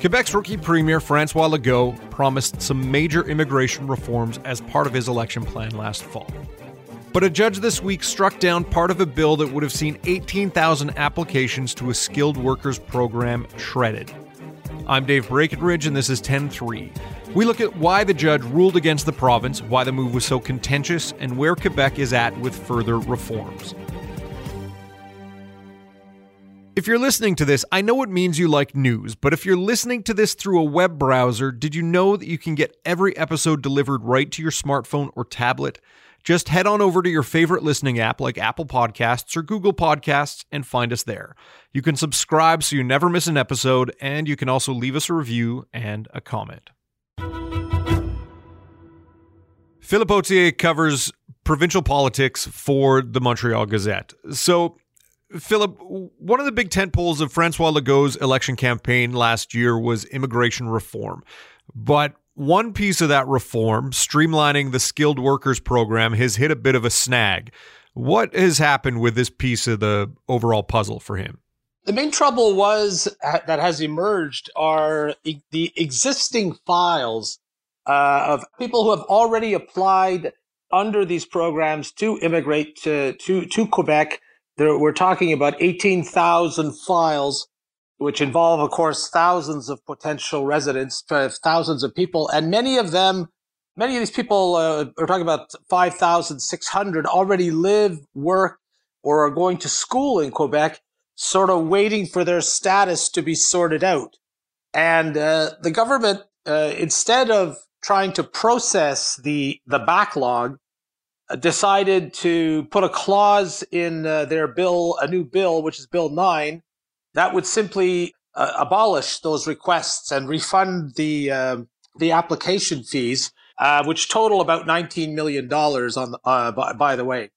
Quebec's rookie premier Francois Legault promised some major immigration reforms as part of his election plan last fall. But a judge this week struck down part of a bill that would have seen 18,000 applications to a skilled workers program shredded. I'm Dave Breckenridge, and this is 10 3. We look at why the judge ruled against the province, why the move was so contentious, and where Quebec is at with further reforms. If you're listening to this, I know it means you like news, but if you're listening to this through a web browser, did you know that you can get every episode delivered right to your smartphone or tablet? Just head on over to your favorite listening app like Apple Podcasts or Google Podcasts and find us there. You can subscribe so you never miss an episode, and you can also leave us a review and a comment. Philip Authier covers provincial politics for the Montreal Gazette. So Philip, one of the big tent poles of Francois Legault's election campaign last year was immigration reform. But one piece of that reform, streamlining the skilled workers program, has hit a bit of a snag. What has happened with this piece of the overall puzzle for him? The main trouble was that has emerged are the existing files uh, of people who have already applied under these programs to immigrate to, to, to Quebec there, we're talking about 18,000 files, which involve, of course, thousands of potential residents, uh, thousands of people, and many of them, many of these people, uh, we're talking about 5,600, already live, work, or are going to school in Quebec, sort of waiting for their status to be sorted out. And uh, the government, uh, instead of trying to process the the backlog decided to put a clause in uh, their bill, a new bill, which is Bill 9, that would simply uh, abolish those requests and refund the, uh, the application fees, uh, which total about $19 million on the, uh, by, by, the way.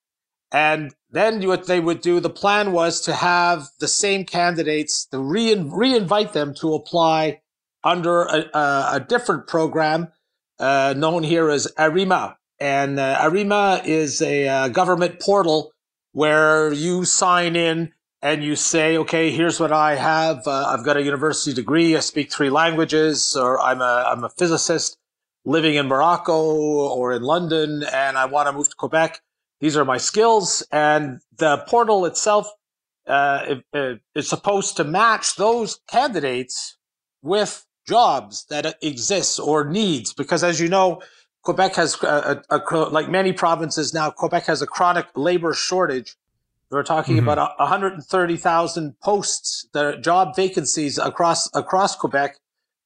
And then what they would do, the plan was to have the same candidates, to re- re-invite them to apply under a, a, a different program uh, known here as Arrima, and uh, Arrima is a uh, government portal where you sign in and you say, okay, here's what I have. Uh, I've got a university degree. I speak three languages, or I'm a, I'm a physicist living in Morocco or in London, and I want to move to Quebec. These are my skills. And the portal itself uh, is supposed to match those candidates with jobs that exist or needs. Because as you know, Quebec has a, a, a, like many provinces now. Quebec has a chronic labor shortage. We're talking mm-hmm. about 130,000 posts, the job vacancies across across Quebec.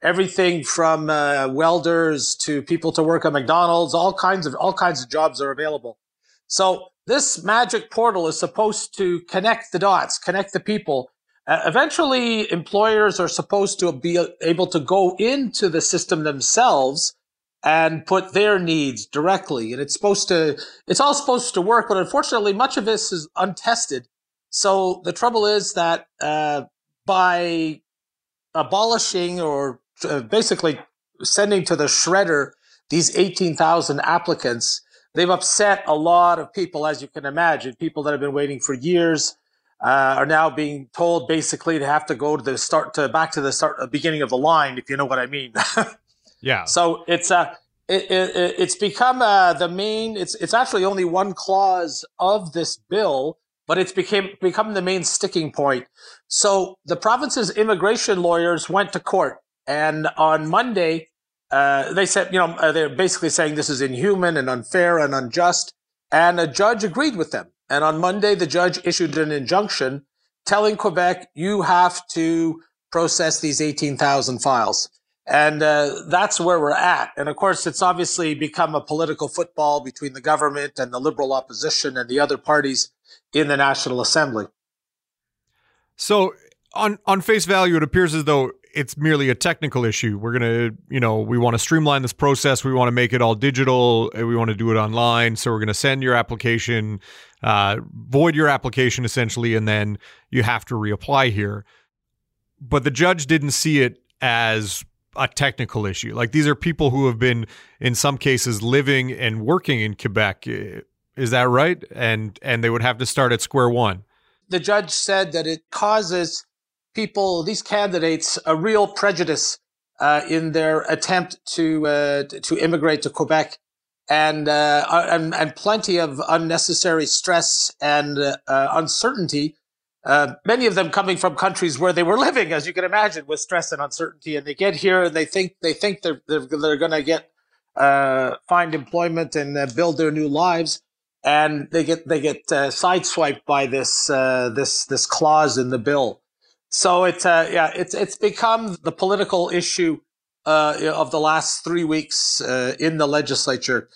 Everything from uh, welders to people to work at McDonald's, all kinds of all kinds of jobs are available. So this magic portal is supposed to connect the dots, connect the people. Uh, eventually, employers are supposed to be able to go into the system themselves and put their needs directly. And it's supposed to, it's all supposed to work, but unfortunately, much of this is untested. So the trouble is that uh, by abolishing or uh, basically sending to the shredder these 18,000 applicants, they've upset a lot of people, as you can imagine. People that have been waiting for years uh, are now being told basically to have to go to the start to back to the start, uh, beginning of the line, if you know what I mean. Yeah. So it's uh, it, it, it's become uh, the main. It's it's actually only one clause of this bill, but it's became become the main sticking point. So the province's immigration lawyers went to court, and on Monday, uh, they said, you know, uh, they're basically saying this is inhuman and unfair and unjust, and a judge agreed with them. And on Monday, the judge issued an injunction telling Quebec, you have to process these 18,000 files. And uh, that's where we're at. And of course, it's obviously become a political football between the government and the liberal opposition and the other parties in the National Assembly. So, on on face value, it appears as though it's merely a technical issue. We're gonna, you know, we want to streamline this process. We want to make it all digital. We want to do it online. So we're gonna send your application, uh, void your application essentially, and then you have to reapply here. But the judge didn't see it as a technical issue. Like these are people who have been, in some cases, living and working in Quebec. Is that right? And and they would have to start at square one. The judge said that it causes people, these candidates, a real prejudice uh, in their attempt to uh, to immigrate to Quebec, and, uh, and and plenty of unnecessary stress and uh, uncertainty. Uh, many of them coming from countries where they were living, as you can imagine, with stress and uncertainty, and they get here and they think they think they're they're, they're going to get uh, find employment and build their new lives, and they get they get sideswiped by this this this clause in the bill. So it's uh, yeah, it's it's become the political issue uh, of the last three weeks uh, in the legislature.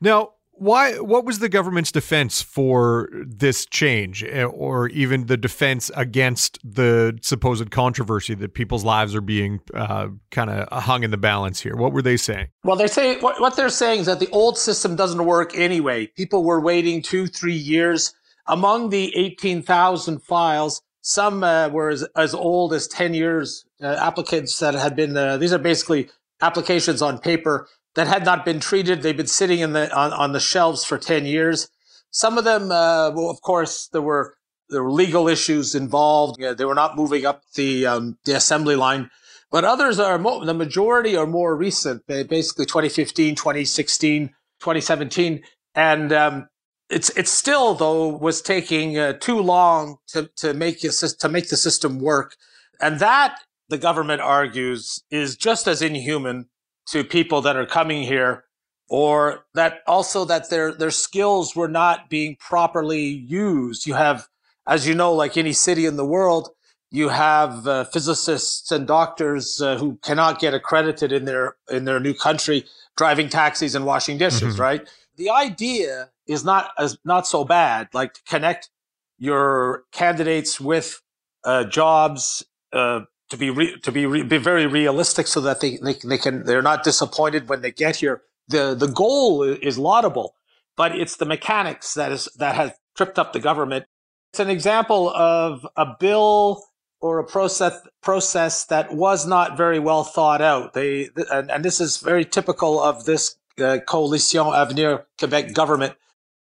Now, why? What was the government's defense for this change, eh, or even the defense against the supposed controversy that people's lives are being uh, kind of hung in the balance here? What were they saying? Well, they say what, what they're saying is that the old system doesn't work anyway. People were waiting two, three years. Among the eighteen thousand files, some uh, were as, as, old as 10 years, uh, applicants that had been, uh, these are basically applications on paper that had not been treated. They've been sitting in the, on, on the shelves for 10 years. Some of them, uh, well, of course, there were, there were legal issues involved. they were not moving up the, um, the assembly line. But others are, mo- the majority are more recent, basically 2015, 2016, 2017. And um, it's it's still though was taking uh, too long to to make to make the system work, and that the government argues is just as inhuman to people that are coming here, or that also that their their skills were not being properly used. You have, as you know, like any city in the world, you have uh, physicists and doctors uh, who cannot get accredited in their in their new country driving taxis and washing dishes, mm-hmm. right? The idea is not as not so bad. Like to connect your candidates with uh, jobs uh, to be re- to be, re- be very realistic, so that they, they they can they're not disappointed when they get here. the The goal is laudable, but it's the mechanics that is that has tripped up the government. It's an example of a bill or a process process that was not very well thought out. They and, and this is very typical of this uh, Coalition Avenir Quebec government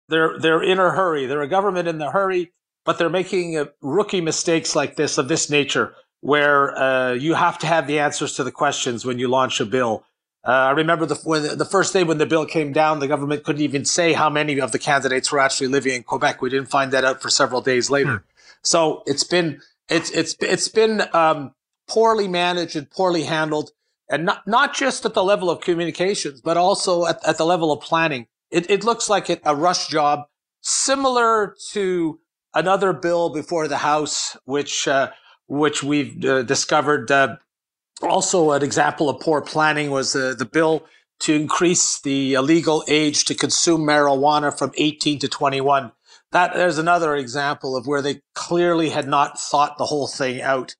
they're they're in a hurry. They're a government in the hurry, but they're making uh, rookie mistakes like this of this nature, where uh, you have to have the answers to the questions when you launch a bill. Uh, I remember the when, the first day when the bill came down, the government couldn't even say how many of the candidates were actually living in Quebec. We didn't find that out for several days later. Hmm. So it's been it's it's it's been um, poorly managed and poorly handled, and not not just at the level of communications, but also at, at the level of planning. It, it looks like it, a rush job, similar to another bill before the House, which uh, which we've uh, discovered. Uh, also, an example of poor planning was the bill to increase the legal age to consume marijuana from 18 to 21. That there's another example of where they clearly had not thought the whole thing out.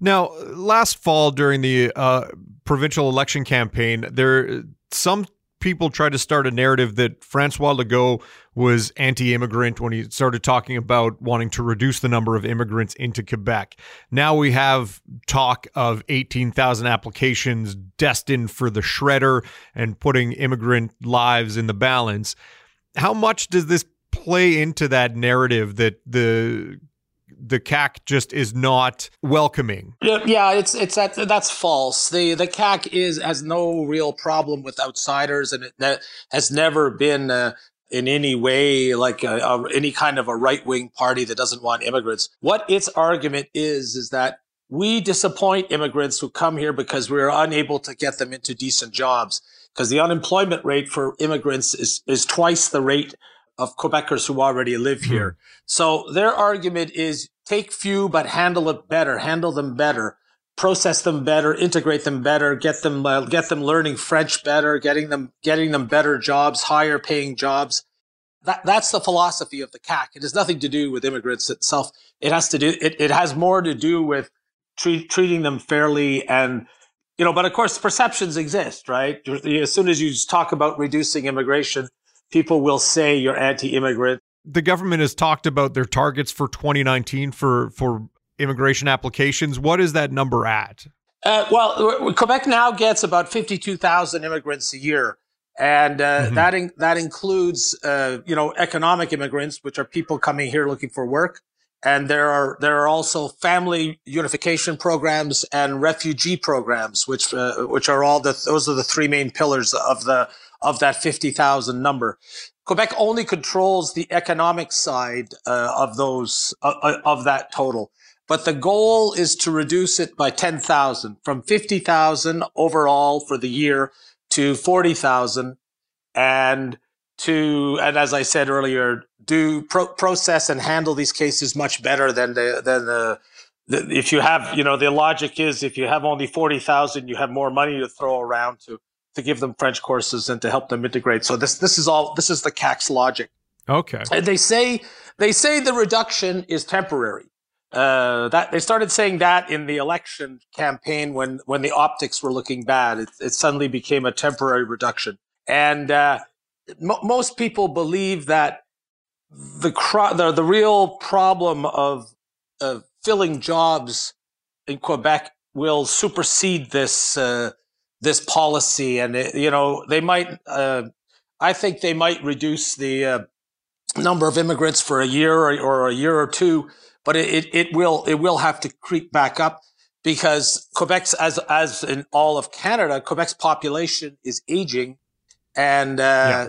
Now, last fall during the uh, provincial election campaign, there some people tried to start a narrative that Francois Legault was anti immigrant when he started talking about wanting to reduce the number of immigrants into Quebec. Now we have talk of 18,000 applications destined for the shredder and putting immigrant lives in the balance. How much does this play into that narrative that the the CAQ just is not welcoming. Yeah, it's it's that that's false. The the CAQ is has no real problem with outsiders, and it has never been. Uh, in any way like a, a, any kind of a right wing party that doesn't want immigrants. What its argument is is that we disappoint immigrants who come here because we're unable to get them into decent jobs because the unemployment rate for immigrants is is twice the rate of Quebecers who already live hmm. here. So their argument is take few, but handle it better, handle them better, process them better, integrate them better, get them, uh, get them learning French better, getting them, getting them better jobs, higher paying jobs. That, that's the philosophy of the CAQ. It has nothing to do with immigrants itself. It has to do, it, it has more to do with treat, treating them fairly and, you know, but of course perceptions exist, right? As soon as you talk about reducing immigration, people will say you're anti-immigrant. The government has talked about their targets for 2019 for for immigration applications. What is that number at? Uh, well, Quebec now gets about 52,000 immigrants a year. And uh, mm-hmm. that in, that includes, uh, you know, economic immigrants, which are people coming here looking for work, and there are there are also family unification programs and refugee programs, which uh, which are all the those are the three main pillars of the of that fifty thousand number. Quebec only controls the economic side uh, of those uh, uh of that total, but the goal is to reduce it by ten thousand from fifty thousand overall for the year to forty thousand, and to and as I said earlier, do pro- process and handle these cases much better than the than the, the, if you have you know the logic is if you have only forty thousand, you have more money to throw around to to give them French courses and to help them integrate. So this this is all this is the CAQ's logic. Okay. And they say they say the reduction is temporary. Uh, that they started saying that in the election campaign when when the optics were looking bad, it, it suddenly became a temporary reduction. And uh, most people believe that the, the, the real problem of, of filling jobs in Quebec will supersede this uh, this policy, and it, you know they might. Uh, I think they might reduce the uh, number of immigrants for a year or, or a year or two, but it, it, will it will have to creep back up because Quebec's as as in all of Canada, Quebec's population is aging, and uh, yeah.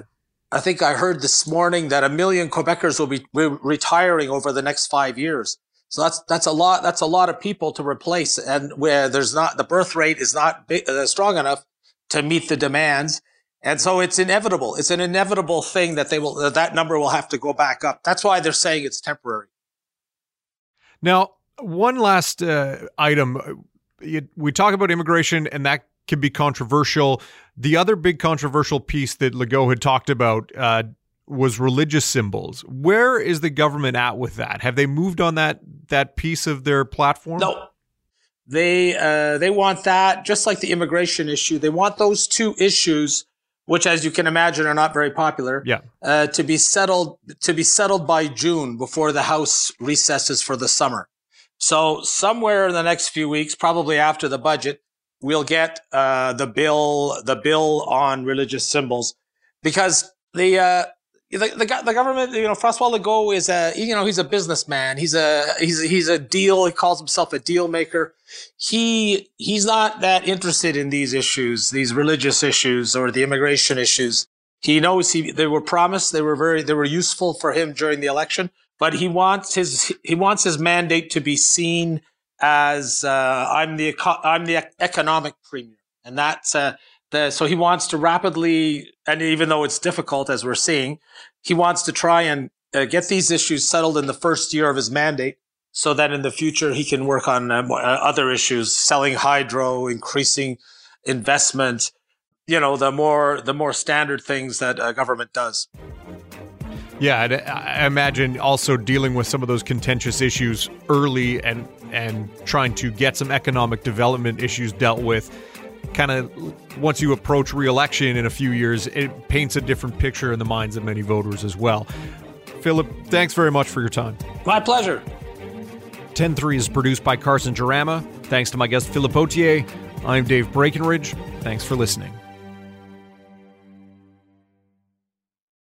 I think I heard this morning that a million Quebecers will be re- retiring over the next five years. So that's that's a lot. That's a lot of people to replace, and where there's not the birth rate is not big, uh, strong enough to meet the demands, and so it's inevitable. It's an inevitable thing that they will that, that number will have to go back up. That's why they're saying it's temporary. Now, one last uh, item. We talk about immigration, and that can be controversial. The other big controversial piece that Legault had talked about uh, was religious symbols. Where is the government at with that? Have they moved on that that piece of their platform? No. They uh, they want that just like the immigration issue. They want those two issues, which, as you can imagine, are not very popular. Yeah. Uh, to be settled to be settled by June before the House recesses for the summer. So somewhere in the next few weeks, probably after the budget, we'll get uh, the bill the bill on religious symbols because the uh, the, the, the government you know Francois Legault is a you know he's a businessman. He's a he's a, he's a deal he calls himself a deal maker. He he's not that interested in these issues these religious issues or the immigration issues. He knows he they were promised they were very they were useful for him during the election but he wants his he wants his mandate to be seen as uh, I'm the I'm the economic premier, and that's uh, the so he wants to rapidly, and even though it's difficult as we're seeing, he wants to try and uh, get these issues settled in the first year of his mandate, so that in the future he can work on uh, uh, other issues, selling hydro, increasing investment, you know, the more the more standard things that a government does. Yeah, I imagine also dealing with some of those contentious issues early and and trying to get some economic development issues dealt with. Kind of once you approach reelection in a few years, it paints a different picture in the minds of many voters as well. Philip, thanks very much for your time. My pleasure. 10 3 is produced by Carson Jarama. Thanks to my guest Philip Authier. I'm Dave Breckenridge. Thanks for listening.